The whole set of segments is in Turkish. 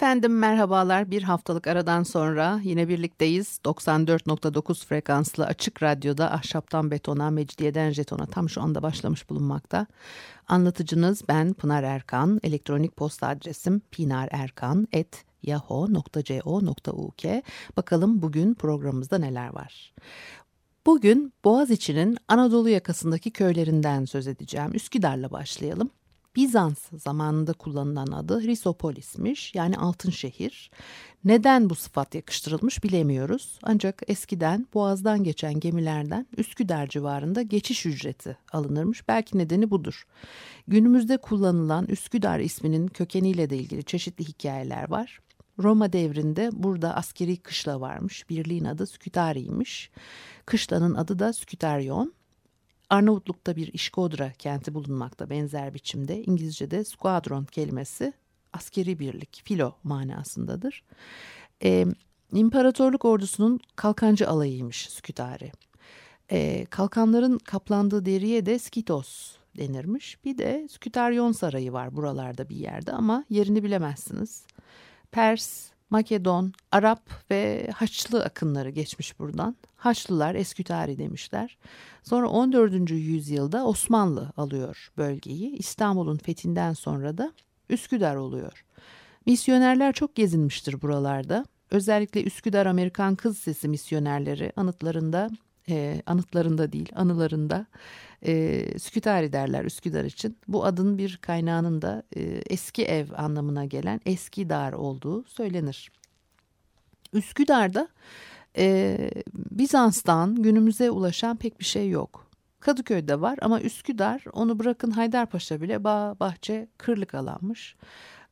Efendim merhabalar. Bir haftalık aradan sonra yine birlikteyiz. 94.9 frekanslı açık radyoda ahşaptan betona, mecidiyeden jetona tam şu anda başlamış bulunmakta. Anlatıcınız ben Pınar Erkan. Elektronik posta adresim pinarerkan.yahoo.co.uk Bakalım bugün programımızda neler var. Bugün Boğaziçi'nin Anadolu yakasındaki köylerinden söz edeceğim. Üsküdar'la başlayalım. Bizans zamanında kullanılan adı Hrisopolis'miş yani altın şehir. Neden bu sıfat yakıştırılmış bilemiyoruz. Ancak eskiden boğazdan geçen gemilerden Üsküdar civarında geçiş ücreti alınırmış. Belki nedeni budur. Günümüzde kullanılan Üsküdar isminin kökeniyle de ilgili çeşitli hikayeler var. Roma devrinde burada askeri kışla varmış. Birliğin adı Skütari'ymiş. Kışlanın adı da Skütaryon. Arnavutluk'ta bir İşkodra kenti bulunmakta benzer biçimde. İngilizce'de squadron kelimesi askeri birlik, filo manasındadır. Ee, İmparatorluk ordusunun kalkancı alayıymış Skütari. Ee, kalkanların kaplandığı deriye de skitos denirmiş. Bir de Skütaryon Sarayı var buralarda bir yerde ama yerini bilemezsiniz. Pers, Makedon, Arap ve Haçlı akınları geçmiş buradan. Haçlılar Eskütari demişler. Sonra 14. yüzyılda Osmanlı alıyor bölgeyi. İstanbul'un fethinden sonra da Üsküdar oluyor. Misyonerler çok gezinmiştir buralarda. Özellikle Üsküdar Amerikan Kız Sesi misyonerleri anıtlarında, e, anıtlarında değil anılarında e, Skütari derler Üsküdar için. Bu adın bir kaynağının da e, eski ev anlamına gelen eski dar olduğu söylenir. Üsküdar'da e, Bizans'tan günümüze ulaşan pek bir şey yok. Kadıköy'de var ama Üsküdar onu bırakın Haydarpaşa bile bağ, bahçe, kırlık alanmış.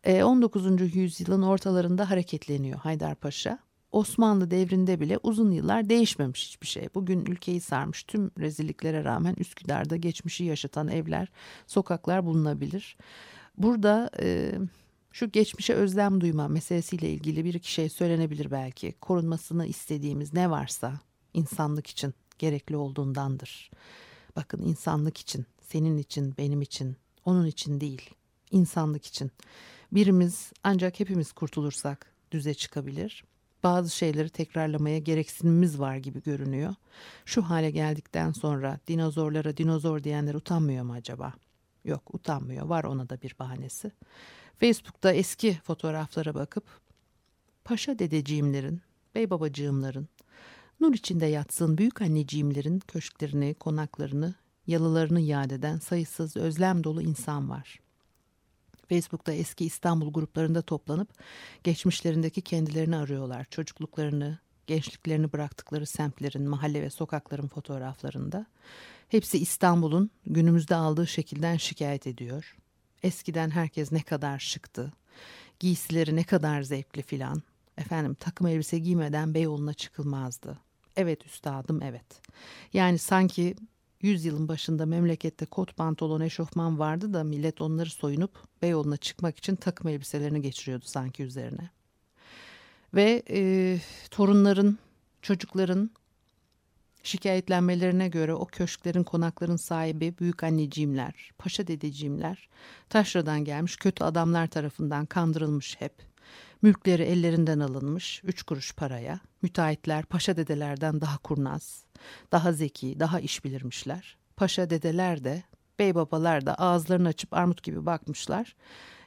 E, 19. yüzyılın ortalarında hareketleniyor Haydarpaşa. Osmanlı devrinde bile uzun yıllar değişmemiş hiçbir şey. Bugün ülkeyi sarmış tüm rezilliklere rağmen Üsküdar'da geçmişi yaşatan evler, sokaklar bulunabilir. Burada e, şu geçmişe özlem duyma meselesiyle ilgili bir iki şey söylenebilir belki. Korunmasını istediğimiz ne varsa insanlık için gerekli olduğundandır. Bakın insanlık için, senin için, benim için, onun için değil, insanlık için. Birimiz ancak hepimiz kurtulursak düze çıkabilir bazı şeyleri tekrarlamaya gereksinimimiz var gibi görünüyor. Şu hale geldikten sonra dinozorlara dinozor diyenler utanmıyor mu acaba? Yok utanmıyor. Var ona da bir bahanesi. Facebook'ta eski fotoğraflara bakıp paşa dedeciğimlerin, bey babacığımların, nur içinde yatsın büyük anneciğimlerin köşklerini, konaklarını, yalılarını yad eden sayısız özlem dolu insan var. Facebook'ta eski İstanbul gruplarında toplanıp geçmişlerindeki kendilerini arıyorlar. Çocukluklarını, gençliklerini bıraktıkları semtlerin, mahalle ve sokakların fotoğraflarında. Hepsi İstanbul'un günümüzde aldığı şekilden şikayet ediyor. Eskiden herkes ne kadar şıktı, giysileri ne kadar zevkli filan. Efendim takım elbise giymeden Beyoğlu'na çıkılmazdı. Evet üstadım evet. Yani sanki Yüzyılın başında memlekette kot pantolon eşofman vardı da millet onları soyunup Beyoğlu'na çıkmak için takım elbiselerini geçiriyordu sanki üzerine. Ve e, torunların, çocukların şikayetlenmelerine göre o köşklerin konakların sahibi büyük anneciğimler, paşa dedeciğimler taşradan gelmiş kötü adamlar tarafından kandırılmış hep. Mülkleri ellerinden alınmış üç kuruş paraya. Müteahhitler paşa dedelerden daha kurnaz, daha zeki, daha iş bilirmişler. Paşa dedeler de, bey babalar da ağızlarını açıp armut gibi bakmışlar.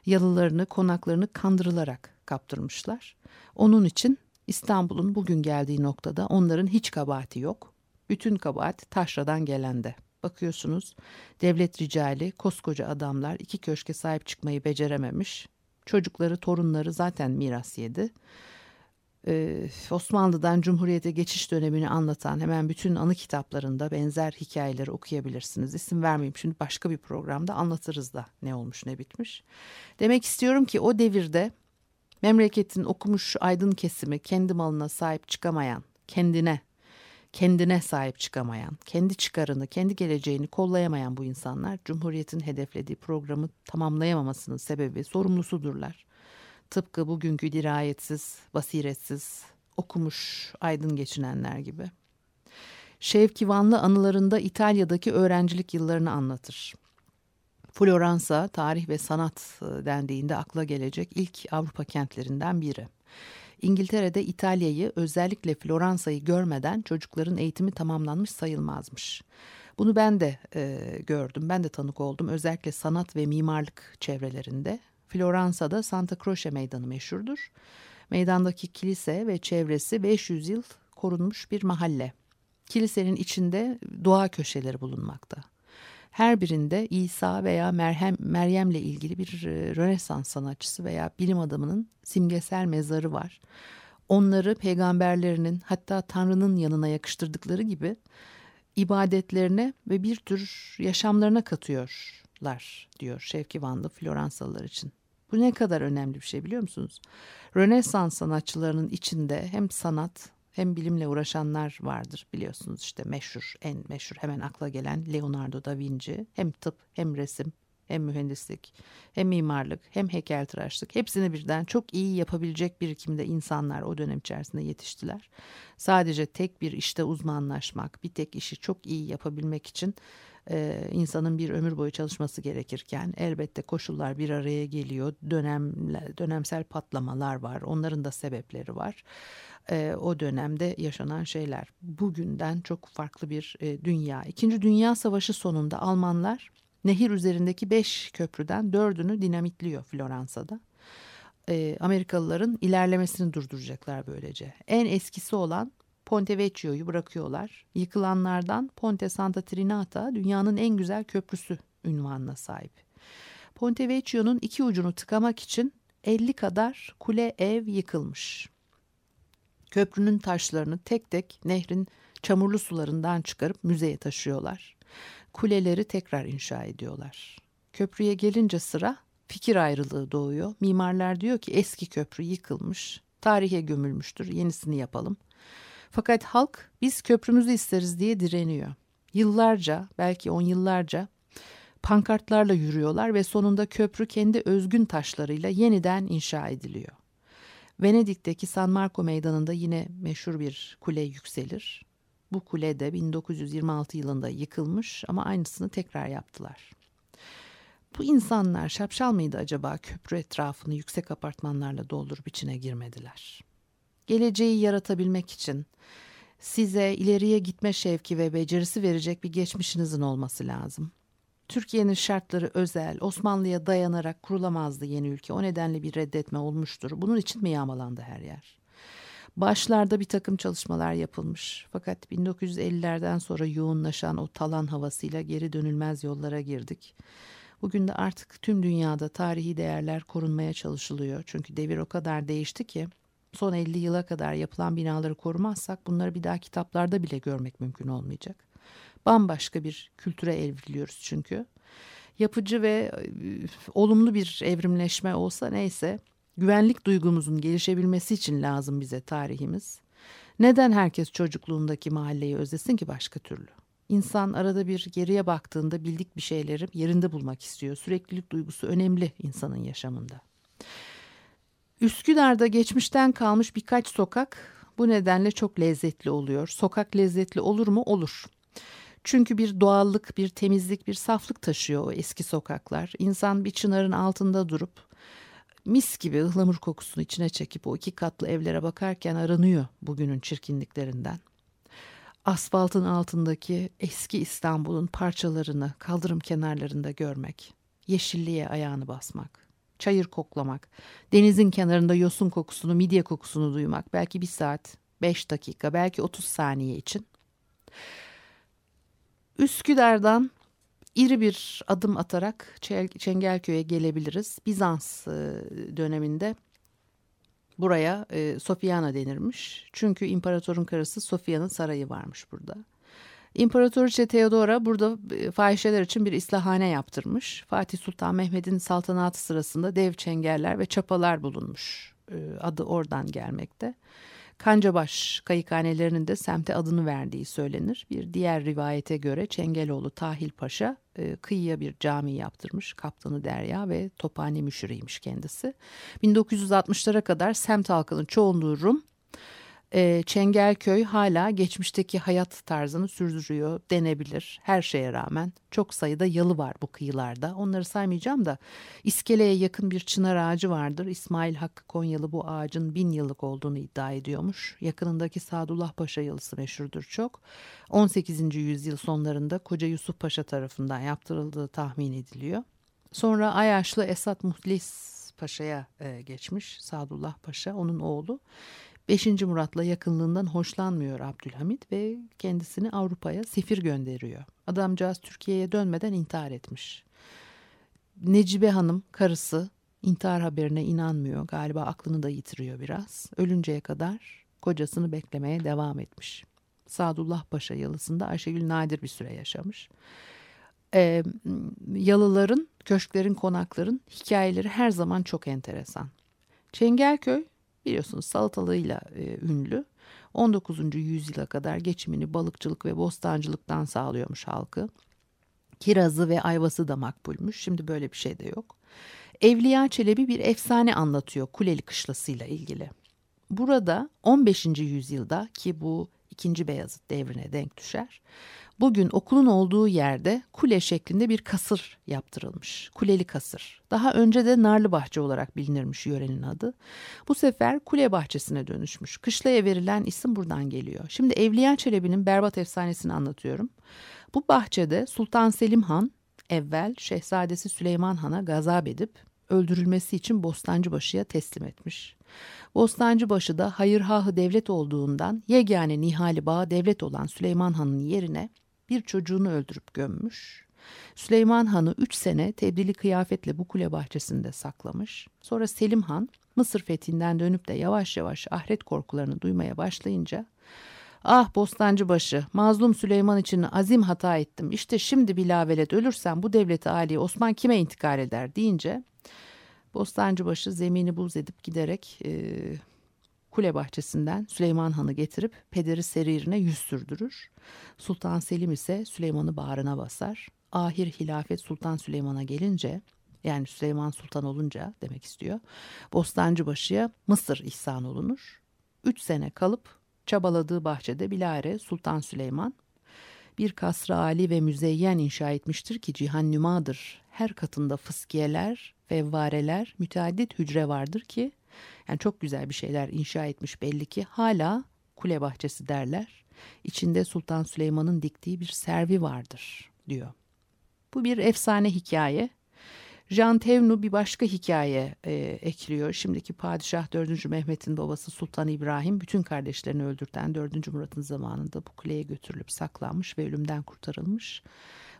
Yalılarını, konaklarını kandırılarak kaptırmışlar. Onun için İstanbul'un bugün geldiği noktada onların hiç kabahati yok. Bütün kabahat taşradan gelende. Bakıyorsunuz devlet ricali koskoca adamlar iki köşke sahip çıkmayı becerememiş. Çocukları, torunları zaten miras yedi. Ee, Osmanlı'dan Cumhuriyet'e geçiş dönemini anlatan hemen bütün anı kitaplarında benzer hikayeleri okuyabilirsiniz. İsim vermeyeyim şimdi başka bir programda anlatırız da ne olmuş ne bitmiş. Demek istiyorum ki o devirde memleketin okumuş aydın kesimi kendi malına sahip çıkamayan, kendine, kendine sahip çıkamayan, kendi çıkarını, kendi geleceğini kollayamayan bu insanlar Cumhuriyet'in hedeflediği programı tamamlayamamasının sebebi sorumlusudurlar. Tıpkı bugünkü dirayetsiz, basiretsiz, okumuş, aydın geçinenler gibi. Şevki Vanlı anılarında İtalya'daki öğrencilik yıllarını anlatır. Floransa, tarih ve sanat e, dendiğinde akla gelecek ilk Avrupa kentlerinden biri. İngiltere'de İtalya'yı özellikle Floransa'yı görmeden çocukların eğitimi tamamlanmış sayılmazmış. Bunu ben de e, gördüm, ben de tanık oldum özellikle sanat ve mimarlık çevrelerinde. Floransa'da Santa Croce Meydanı meşhurdur. Meydandaki kilise ve çevresi 500 yıl korunmuş bir mahalle. Kilisenin içinde doğa köşeleri bulunmakta. Her birinde İsa veya Merhem, Meryem'le ilgili bir e, Rönesans sanatçısı veya bilim adamının simgesel mezarı var. Onları peygamberlerinin hatta Tanrı'nın yanına yakıştırdıkları gibi ibadetlerine ve bir tür yaşamlarına katıyorlar diyor Şevki Vanlı Floransalılar için. Bu ne kadar önemli bir şey biliyor musunuz? Rönesans sanatçılarının içinde hem sanat hem bilimle uğraşanlar vardır biliyorsunuz işte meşhur en meşhur hemen akla gelen Leonardo da Vinci hem tıp hem resim hem mühendislik hem mimarlık hem heykeltıraşlık hepsini birden çok iyi yapabilecek birikimde insanlar o dönem içerisinde yetiştiler. Sadece tek bir işte uzmanlaşmak bir tek işi çok iyi yapabilmek için e, insanın bir ömür boyu çalışması gerekirken elbette koşullar bir araya geliyor. Dönem, dönemsel patlamalar var. Onların da sebepleri var. E, o dönemde yaşanan şeyler. Bugünden çok farklı bir e, dünya. İkinci Dünya Savaşı sonunda Almanlar nehir üzerindeki beş köprüden dördünü dinamitliyor Floransa'da. E, Amerikalıların ilerlemesini durduracaklar böylece. En eskisi olan Ponte Vecchio'yu bırakıyorlar. Yıkılanlardan Ponte Santa Trinata dünyanın en güzel köprüsü ünvanına sahip. Ponte Vecchio'nun iki ucunu tıkamak için 50 kadar kule ev yıkılmış. Köprünün taşlarını tek tek nehrin çamurlu sularından çıkarıp müzeye taşıyorlar. Kuleleri tekrar inşa ediyorlar. Köprüye gelince sıra fikir ayrılığı doğuyor. Mimarlar diyor ki eski köprü yıkılmış, tarihe gömülmüştür, yenisini yapalım. Fakat halk biz köprümüzü isteriz diye direniyor. Yıllarca, belki on yıllarca pankartlarla yürüyorlar ve sonunda köprü kendi özgün taşlarıyla yeniden inşa ediliyor. Venedik'teki San Marco Meydanı'nda yine meşhur bir kule yükselir. Bu kule de 1926 yılında yıkılmış ama aynısını tekrar yaptılar. Bu insanlar şapşal mıydı acaba köprü etrafını yüksek apartmanlarla doldurup içine girmediler. Geleceği yaratabilmek için size ileriye gitme şevki ve becerisi verecek bir geçmişinizin olması lazım. Türkiye'nin şartları özel, Osmanlı'ya dayanarak kurulamazdı yeni ülke. O nedenle bir reddetme olmuştur. Bunun için mi yağmalandı her yer? Başlarda bir takım çalışmalar yapılmış. Fakat 1950'lerden sonra yoğunlaşan o talan havasıyla geri dönülmez yollara girdik. Bugün de artık tüm dünyada tarihi değerler korunmaya çalışılıyor. Çünkü devir o kadar değişti ki son 50 yıla kadar yapılan binaları korumazsak bunları bir daha kitaplarda bile görmek mümkün olmayacak. Bambaşka bir kültüre evriliyoruz çünkü. Yapıcı ve olumlu bir evrimleşme olsa neyse güvenlik duygumuzun gelişebilmesi için lazım bize tarihimiz. Neden herkes çocukluğundaki mahalleyi özlesin ki başka türlü? İnsan arada bir geriye baktığında bildik bir şeyleri yerinde bulmak istiyor. Süreklilik duygusu önemli insanın yaşamında. Üsküdar'da geçmişten kalmış birkaç sokak bu nedenle çok lezzetli oluyor. Sokak lezzetli olur mu? Olur. Çünkü bir doğallık, bir temizlik, bir saflık taşıyor o eski sokaklar. İnsan bir çınarın altında durup mis gibi ıhlamur kokusunu içine çekip o iki katlı evlere bakarken aranıyor bugünün çirkinliklerinden. Asfaltın altındaki eski İstanbul'un parçalarını kaldırım kenarlarında görmek, yeşilliğe ayağını basmak, çayır koklamak, denizin kenarında yosun kokusunu, midye kokusunu duymak belki bir saat, beş dakika, belki otuz saniye için Üsküdar'dan iri bir adım atarak Çengelköy'e gelebiliriz. Bizans e, döneminde buraya e, Sofiana denirmiş. Çünkü imparatorun karısı Sofia'nın sarayı varmış burada. İmparatoriçe Theodora burada e, fahişeler için bir islahane yaptırmış. Fatih Sultan Mehmet'in saltanatı sırasında dev çengeller ve çapalar bulunmuş. Adı oradan gelmekte. Kancabaş kayıkhanelerinin de semte adını verdiği söylenir. Bir diğer rivayete göre Çengeloğlu Tahil Paşa e, kıyıya bir cami yaptırmış. Kaptanı Derya ve tophane müşüriymiş kendisi. 1960'lara kadar semt halkının çoğunluğu Rum e, Çengelköy hala geçmişteki hayat tarzını sürdürüyor denebilir her şeye rağmen. Çok sayıda yalı var bu kıyılarda. Onları saymayacağım da iskeleye yakın bir çınar ağacı vardır. İsmail Hakkı Konyalı bu ağacın bin yıllık olduğunu iddia ediyormuş. Yakınındaki Sadullah Paşa yalısı meşhurdur çok. 18. yüzyıl sonlarında Koca Yusuf Paşa tarafından yaptırıldığı tahmin ediliyor. Sonra Ayaşlı Esat Muhlis Paşa'ya e, geçmiş Sadullah Paşa onun oğlu. 5. Murat'la yakınlığından hoşlanmıyor Abdülhamit ve kendisini Avrupa'ya sefir gönderiyor. Adamcağız Türkiye'ye dönmeden intihar etmiş. Necibe Hanım karısı intihar haberine inanmıyor. Galiba aklını da yitiriyor biraz. Ölünceye kadar kocasını beklemeye devam etmiş. Sadullah Paşa yalısında Ayşegül nadir bir süre yaşamış. Ee, yalıların, köşklerin, konakların hikayeleri her zaman çok enteresan. Çengelköy biliyorsunuz salatalığıyla e, ünlü. 19. yüzyıla kadar geçimini balıkçılık ve bostancılıktan sağlıyormuş halkı. Kirazı ve ayvası da makbulmuş. Şimdi böyle bir şey de yok. Evliya Çelebi bir efsane anlatıyor Kuleli Kışlası'yla ilgili. Burada 15. yüzyılda ki bu 2. Beyazıt devrine denk düşer. Bugün okulun olduğu yerde kule şeklinde bir kasır yaptırılmış. Kuleli kasır. Daha önce de Narlı Bahçe olarak bilinirmiş yörenin adı. Bu sefer kule bahçesine dönüşmüş. Kışlaya verilen isim buradan geliyor. Şimdi Evliya Çelebi'nin berbat efsanesini anlatıyorum. Bu bahçede Sultan Selim Han evvel Şehzadesi Süleyman Han'a gazap edip öldürülmesi için Bostancıbaşı'ya teslim etmiş. Bostancıbaşı da hayırhahı devlet olduğundan yegane Nihali Bağı devlet olan Süleyman Han'ın yerine bir çocuğunu öldürüp gömmüş. Süleyman Han'ı üç sene tebdili kıyafetle bu kule bahçesinde saklamış. Sonra Selim Han Mısır fethinden dönüp de yavaş yavaş ahiret korkularını duymaya başlayınca Ah Bostancıbaşı, mazlum Süleyman için azim hata ettim. İşte şimdi bilavelet ölürsem bu devleti Ali Osman kime intikal eder deyince Bostancıbaşı zemini buz edip giderek e, kule bahçesinden Süleyman Han'ı getirip pederi seririne yüz sürdürür. Sultan Selim ise Süleyman'ı bağrına basar. Ahir hilafet Sultan Süleyman'a gelince yani Süleyman Sultan olunca demek istiyor. Bostancıbaşı'ya Mısır ihsan olunur. Üç sene kalıp çabaladığı bahçede bilare Sultan Süleyman bir kasra ali ve müzeyyen inşa etmiştir ki cihan nümadır. Her katında fıskiyeler, fevvareler, müteaddit hücre vardır ki yani çok güzel bir şeyler inşa etmiş belli ki hala kule bahçesi derler. İçinde Sultan Süleyman'ın diktiği bir servi vardır diyor. Bu bir efsane hikaye. Jean Tevnu bir başka hikaye e, ekliyor. Şimdiki padişah 4. Mehmet'in babası Sultan İbrahim bütün kardeşlerini öldürten 4. Murat'ın zamanında bu kuleye götürülüp saklanmış ve ölümden kurtarılmış.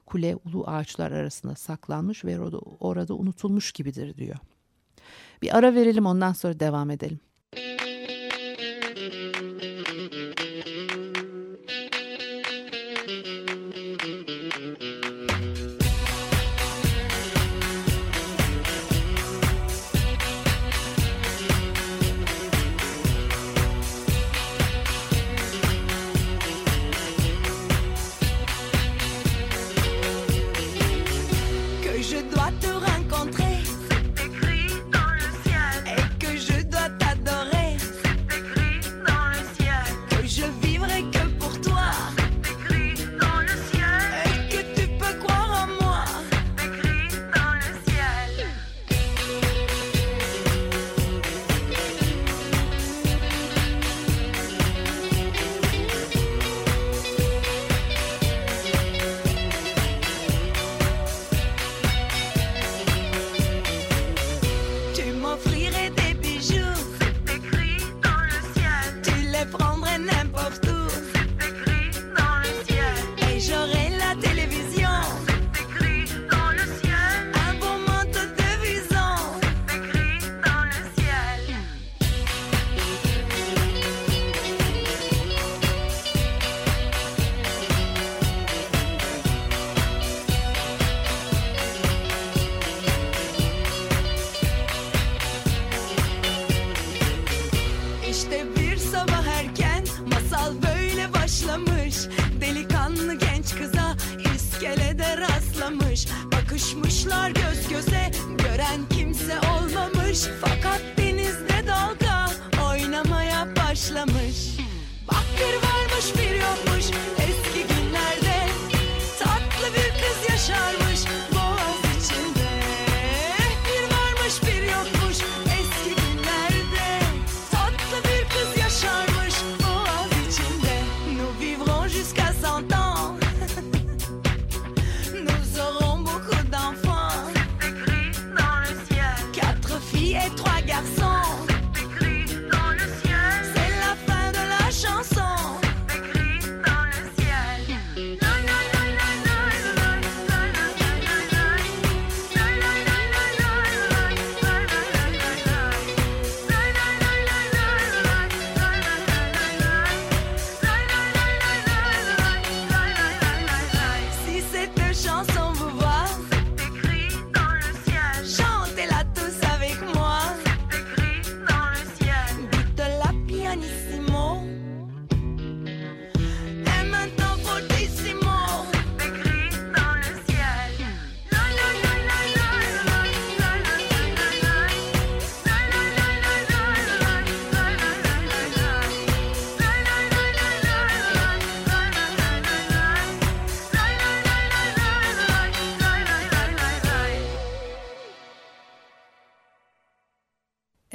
Kule ulu ağaçlar arasında saklanmış ve orada, unutulmuş gibidir diyor. Bir ara verelim ondan sonra devam edelim.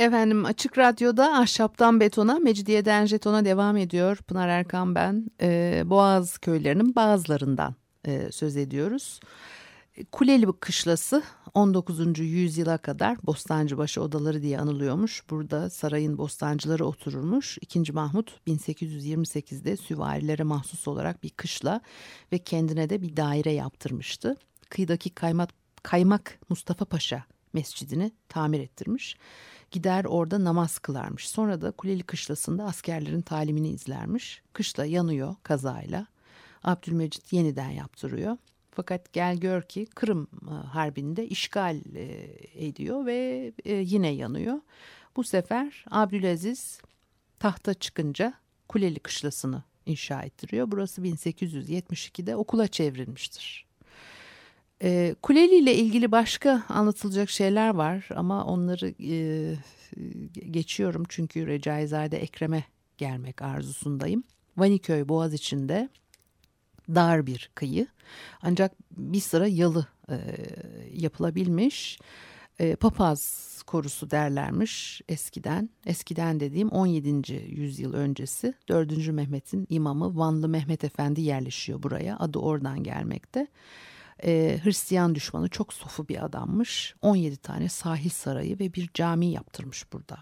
Efendim Açık Radyo'da Ahşaptan Betona, Mecidiyeden Jeton'a devam ediyor. Pınar Erkan ben. Ee, Boğaz köylerinin bazılarından e, söz ediyoruz. Kuleli Kışlası 19. yüzyıla kadar Bostancıbaşı odaları diye anılıyormuş. Burada sarayın bostancıları otururmuş. 2. Mahmut 1828'de süvarilere mahsus olarak bir kışla ve kendine de bir daire yaptırmıştı. Kıyıdaki kaymak, kaymak Mustafa Paşa mescidini tamir ettirmiş. Gider orada namaz kılarmış. Sonra da Kuleli Kışlası'nda askerlerin talimini izlermiş. Kışla yanıyor kazayla. Abdülmecit yeniden yaptırıyor. Fakat gel gör ki Kırım e, Harbi'nde işgal e, ediyor ve e, yine yanıyor. Bu sefer Abdülaziz tahta çıkınca Kuleli Kışlası'nı inşa ettiriyor. Burası 1872'de okula çevrilmiştir. E, Kuleli ile ilgili başka anlatılacak şeyler var ama onları e, geçiyorum çünkü Recaizade Ekrem'e gelmek arzusundayım. Vaniköy Boğaz içinde dar bir kıyı ancak bir sıra yalı e, yapılabilmiş. E, papaz korusu derlermiş eskiden. Eskiden dediğim 17. yüzyıl öncesi 4. Mehmet'in imamı Vanlı Mehmet Efendi yerleşiyor buraya. Adı oradan gelmekte. E, Hristiyan düşmanı çok sofu bir adammış. 17 tane sahil sarayı ve bir cami yaptırmış burada.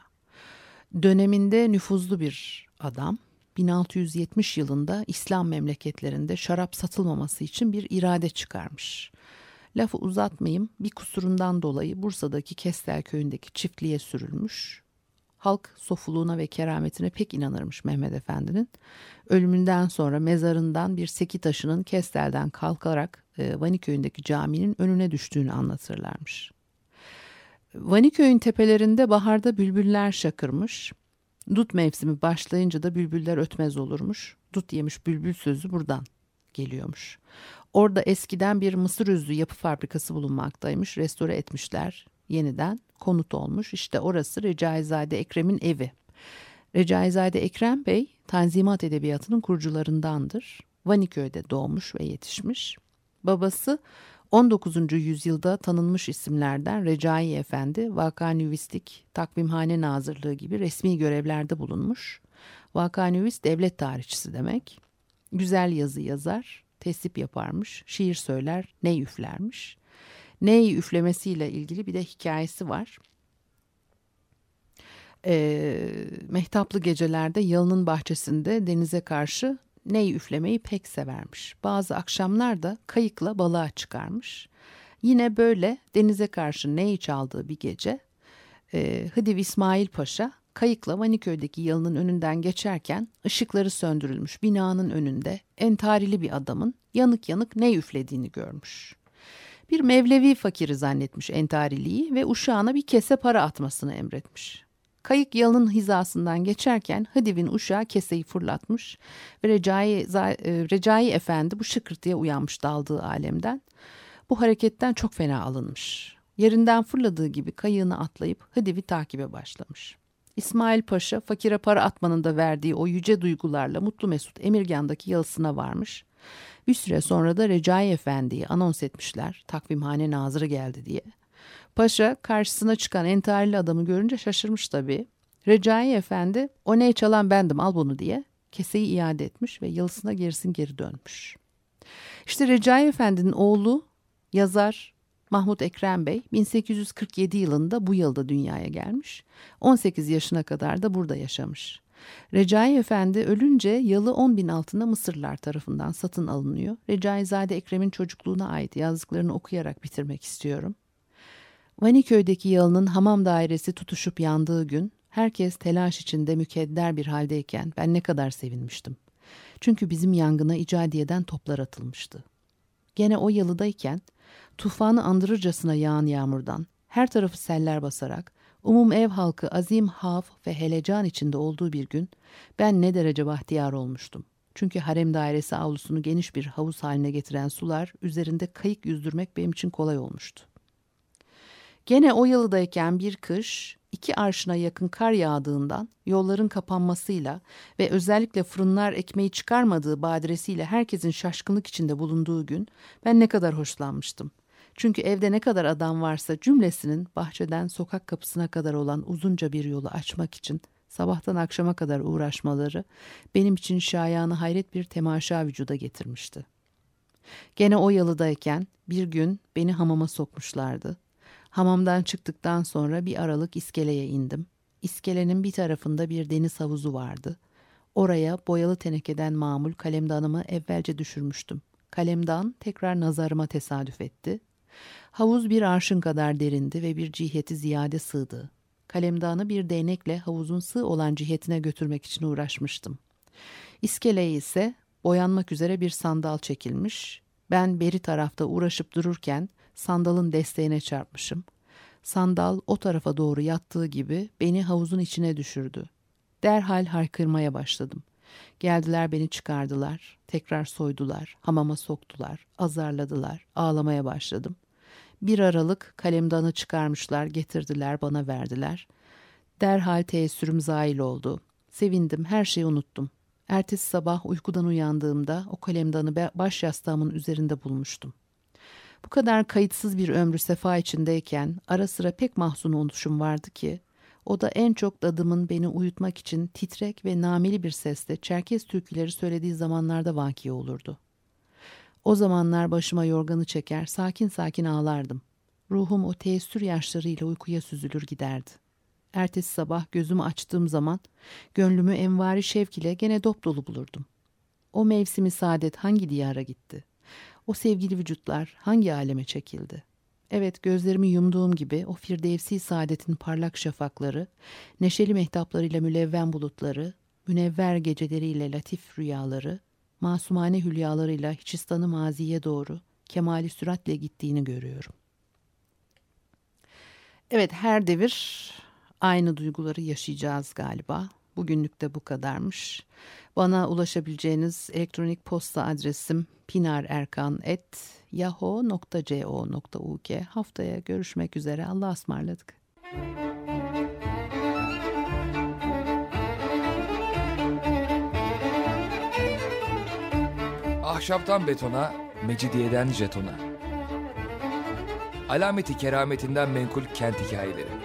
Döneminde nüfuzlu bir adam. 1670 yılında İslam memleketlerinde şarap satılmaması için bir irade çıkarmış. Lafı uzatmayayım bir kusurundan dolayı Bursa'daki Kestel köyündeki çiftliğe sürülmüş. Halk sofuluğuna ve kerametine pek inanırmış Mehmet Efendi'nin. Ölümünden sonra mezarından bir seki taşının Kestel'den kalkarak Vaniköy'ündeki caminin önüne düştüğünü anlatırlarmış. Vaniköy'ün tepelerinde baharda bülbüller şakırmış. Dut mevsimi başlayınca da bülbüller ötmez olurmuş. Dut yemiş bülbül sözü buradan geliyormuş. Orada eskiden bir mısır üzlü yapı fabrikası bulunmaktaymış. Restore etmişler yeniden konut olmuş. İşte orası Recaizade Ekrem'in evi. Recaizade Ekrem Bey Tanzimat Edebiyatı'nın kurucularındandır. Vaniköy'de doğmuş ve yetişmiş. Babası 19. yüzyılda tanınmış isimlerden Recai Efendi, Vakanüvistik, Takvimhane Nazırlığı gibi resmi görevlerde bulunmuş. Vakanüvis devlet tarihçisi demek. Güzel yazı yazar, tesip yaparmış, şiir söyler, ney üflermiş. Ney üflemesiyle ilgili bir de hikayesi var. E, mehtaplı gecelerde yalının bahçesinde denize karşı ney üflemeyi pek severmiş. Bazı akşamlar da kayıkla balığa çıkarmış. Yine böyle denize karşı ney çaldığı bir gece e, Hıdiv İsmail Paşa kayıkla Vaniköy'deki yalının önünden geçerken ışıkları söndürülmüş binanın önünde entarili bir adamın yanık yanık ney üflediğini görmüş. Bir Mevlevi fakiri zannetmiş entariliği ve uşağına bir kese para atmasını emretmiş. Kayık yalının hizasından geçerken Hıdiv'in uşağı keseyi fırlatmış ve Recai, Recai Efendi bu şıkırtıya uyanmış daldığı alemden. Bu hareketten çok fena alınmış. Yerinden fırladığı gibi kayığını atlayıp Hıdiv'i takibe başlamış. İsmail Paşa fakire para atmanın da verdiği o yüce duygularla Mutlu Mesut Emirgan'daki yalısına varmış. Bir süre sonra da Recai Efendi'yi anons etmişler takvimhane nazırı geldi diye. Paşa karşısına çıkan entarili adamı görünce şaşırmış tabii. Recai Efendi o neye çalan bendim al bunu diye keseyi iade etmiş ve yalısına gerisin geri dönmüş. İşte Recai Efendi'nin oğlu yazar Mahmut Ekrem Bey 1847 yılında bu yılda dünyaya gelmiş. 18 yaşına kadar da burada yaşamış. Recai Efendi ölünce yalı 10 bin altında Mısırlar tarafından satın alınıyor. Recaizade Ekrem'in çocukluğuna ait yazdıklarını okuyarak bitirmek istiyorum. Vaniköy'deki yalının hamam dairesi tutuşup yandığı gün herkes telaş içinde mükedder bir haldeyken ben ne kadar sevinmiştim. Çünkü bizim yangına icadiyeden toplar atılmıştı. Gene o yalıdayken tufanı andırırcasına yağan yağmurdan, her tarafı seller basarak, umum ev halkı azim haf ve helecan içinde olduğu bir gün ben ne derece bahtiyar olmuştum. Çünkü harem dairesi avlusunu geniş bir havuz haline getiren sular üzerinde kayık yüzdürmek benim için kolay olmuştu. Gene o yalıdayken bir kış iki arşına yakın kar yağdığından yolların kapanmasıyla ve özellikle fırınlar ekmeği çıkarmadığı badiresiyle herkesin şaşkınlık içinde bulunduğu gün ben ne kadar hoşlanmıştım. Çünkü evde ne kadar adam varsa cümlesinin bahçeden sokak kapısına kadar olan uzunca bir yolu açmak için sabahtan akşama kadar uğraşmaları benim için şayanı hayret bir temaşa vücuda getirmişti. Gene o yalıdayken bir gün beni hamama sokmuşlardı. Hamamdan çıktıktan sonra bir aralık iskeleye indim. İskelenin bir tarafında bir deniz havuzu vardı. Oraya boyalı tenekeden mamul kalemdanımı evvelce düşürmüştüm. Kalemdan tekrar nazarıma tesadüf etti. Havuz bir arşın kadar derindi ve bir ciheti ziyade sığdı. Kalemdanı bir değnekle havuzun sığ olan cihetine götürmek için uğraşmıştım. İskeleye ise boyanmak üzere bir sandal çekilmiş. Ben beri tarafta uğraşıp dururken sandalın desteğine çarpmışım. Sandal o tarafa doğru yattığı gibi beni havuzun içine düşürdü. Derhal haykırmaya başladım. Geldiler beni çıkardılar, tekrar soydular, hamama soktular, azarladılar, ağlamaya başladım. Bir aralık kalemdanı çıkarmışlar, getirdiler, bana verdiler. Derhal teessürüm zail oldu. Sevindim, her şeyi unuttum. Ertesi sabah uykudan uyandığımda o kalemdanı baş yastığımın üzerinde bulmuştum. Bu kadar kayıtsız bir ömrü sefa içindeyken ara sıra pek mahzun oluşum vardı ki o da en çok dadımın beni uyutmak için titrek ve nameli bir sesle Çerkez türküleri söylediği zamanlarda vaki olurdu. O zamanlar başıma yorganı çeker, sakin sakin ağlardım. Ruhum o teessür yaşlarıyla uykuya süzülür giderdi. Ertesi sabah gözümü açtığım zaman gönlümü envari şevk ile gene dop dolu bulurdum. O mevsimi saadet hangi diyara gitti? O sevgili vücutlar hangi aleme çekildi? Evet gözlerimi yumduğum gibi o firdevsi saadetin parlak şafakları, neşeli mehtaplarıyla mülevven bulutları, münevver geceleriyle latif rüyaları, masumane hülyalarıyla Hiçistan'ı maziye doğru kemali süratle gittiğini görüyorum. Evet her devir aynı duyguları yaşayacağız galiba. Bugünlük de bu kadarmış. Bana ulaşabileceğiniz elektronik posta adresim pinarerkan.yahoo.co.uk Haftaya görüşmek üzere. Allah'a ısmarladık. Ahşaptan betona, mecidiyeden jetona. Alameti kerametinden menkul kent hikayeleri.